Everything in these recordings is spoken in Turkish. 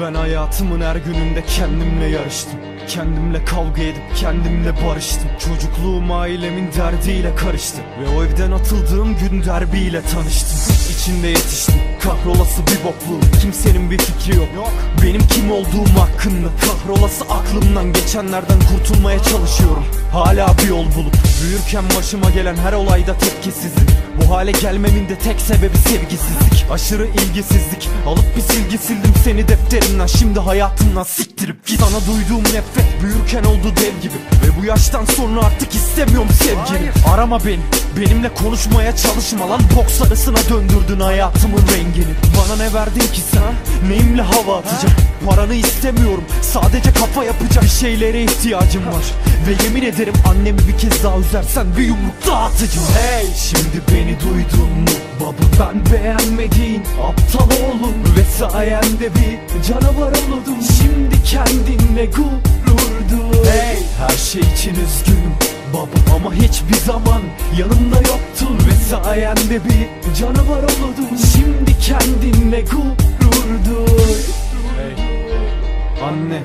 Ben hayatımın her gününde kendimle yarıştım. Kendimle kavga edip kendimle barıştım. Çocukluğum ailemin derdiyle karıştı. Ve o evden atıldığım gün derbiyle tanıştım. İçinde yetiştim. Kahrolası bir bokluğum. Kimsenin bir fikri yok. Benim kim olduğum hakkında Kahrolası aklımdan geçenlerden kurtulmaya çalışıyorum. Hala bir yol bulup Büyürken başıma gelen her olayda tepkisizlik Bu hale gelmemin de tek sebebi sevgisizlik. Aşırı ilgisizlik. Alıp bir silgi sildim seni defterimden Şimdi hayatımdan siktirip git. Sana duyduğum nefret büyürken oldu dev gibi. Ve bu yaştan sonra artık istemiyorum sevgini Arama beni. Benimle konuşmaya çalışma lan. Boks arasına döndürdün hayatımın rengini. Bana ne verdin ki sen? Neyimle hava atacağım? Paranı istemiyorum. Sadece kafa yapacak bir şeylere ihtiyacım var. Ve yemin ederim annemi bir kez daha üzersen Bir yumruk dağıtacağım Hey! Şimdi beni duydun mu? Baba ben beğenmediğin aptal oğlum Ve sayende bir canavar oldum Şimdi kendinle gurur duy Hey her şey için üzgünüm Baba ama hiçbir zaman yanımda yoktun. Ve sayende bir canavar oldum Şimdi kendinle gurur duy Anne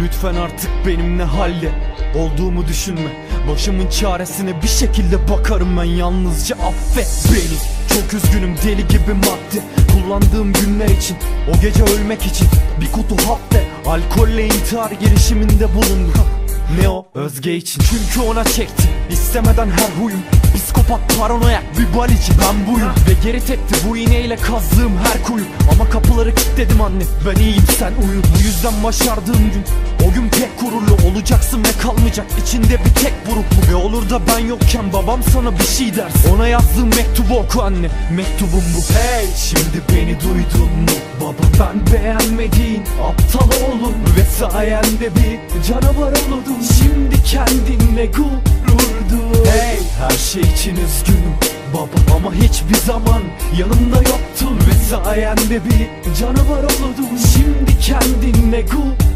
Lütfen artık benimle halle. Olduğumu düşünme Başımın çaresine bir şekilde bakarım ben Yalnızca. Affet beni. Çok üzgünüm deli gibi madde. Kullandığım günler için O gece ölmek için Bir kutu hap ve Alkolle intihar girişiminde bulundum. Ne o? Özge için. Çünkü ona çekti İstemeden her huyum. Psikopat paranoyak bir balici. Ben buyum. Ve geri tepti bu iğneyle kazdığım her kuyu Ama kapıları kilitledim anne. Ben iyiyim sen uyu Bu yüzden başardığım gün O gün kalmayacak. İçinde bir tek buruk mu? Ve olur da ben yokken babam sana bir şey dersin. Ona yazdığım mektubu oku anne. Mektubum bu. Hey! Şimdi beni duydun mu? Baba ben beğenmediğin aptal oğlum. Ve sayende bir canavar oldum Şimdi kendinle gurur duy Hey! Her şey için üzgünüm baba. Ama hiçbir zaman yanımda yoktun. Ve sayende bir canavar oldum Şimdi kendinle gurur